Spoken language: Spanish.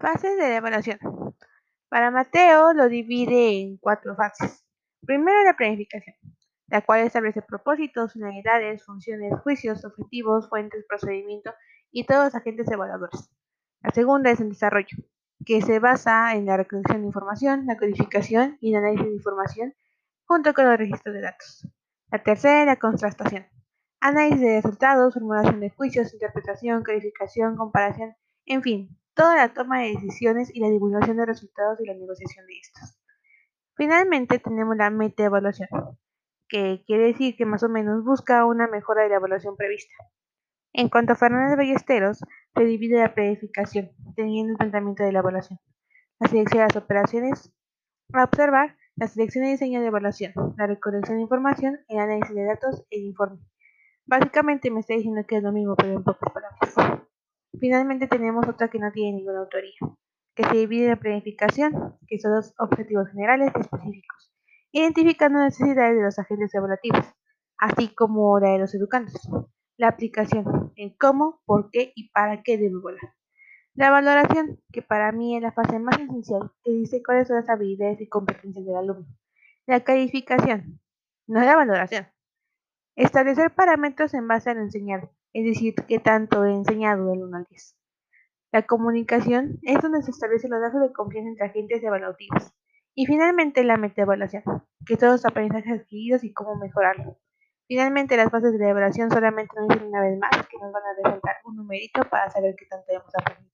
Fases de evaluación. Para Mateo lo divide en cuatro fases. Primero la planificación, la cual establece propósitos, finalidades, funciones, juicios, objetivos, fuentes, procedimiento y todos los agentes evaluadores. La segunda es el desarrollo, que se basa en la recolección de información, la codificación y el análisis de información junto con los registros de datos. La tercera es la contrastación, análisis de resultados, formulación de juicios, interpretación, codificación, comparación, en fin, toda la toma de decisiones y la divulgación de resultados y la negociación de estos. Finalmente tenemos la metaevaluación, que quiere decir que más o menos busca una mejora de la evaluación prevista. En cuanto a Fernández Ballesteros, se divide la planificación, teniendo el planteamiento de la evaluación, la selección de las operaciones a observar, la selección y diseño de evaluación, la recolección de información, el análisis de datos el informe. Básicamente me está diciendo que es lo mismo, pero en pocas palabras. Finalmente tenemos otra que no tiene ninguna autoría, que se divide en planificación, que son los objetivos generales y específicos, identificando necesidades de los agentes evaluativos, así como la de los educantes. La aplicación, el cómo, por qué y para qué debo volar. La valoración, que para mí es la fase más esencial, que dice cuáles son las habilidades y competencias del alumno. La calificación, no la valoración. Establecer parámetros en base al enseñado, es decir, qué tanto he enseñado del 1 al 10. La comunicación es donde se establecen los datos de confianza entre agentes evaluativos. Y finalmente la metaevaluación, que son los aprendizajes adquiridos y cómo mejorarlo. Finalmente, las fases de evaluación solamente nos dicen una vez más que nos van a resaltar un numerito para saber qué tanto hemos aprendido.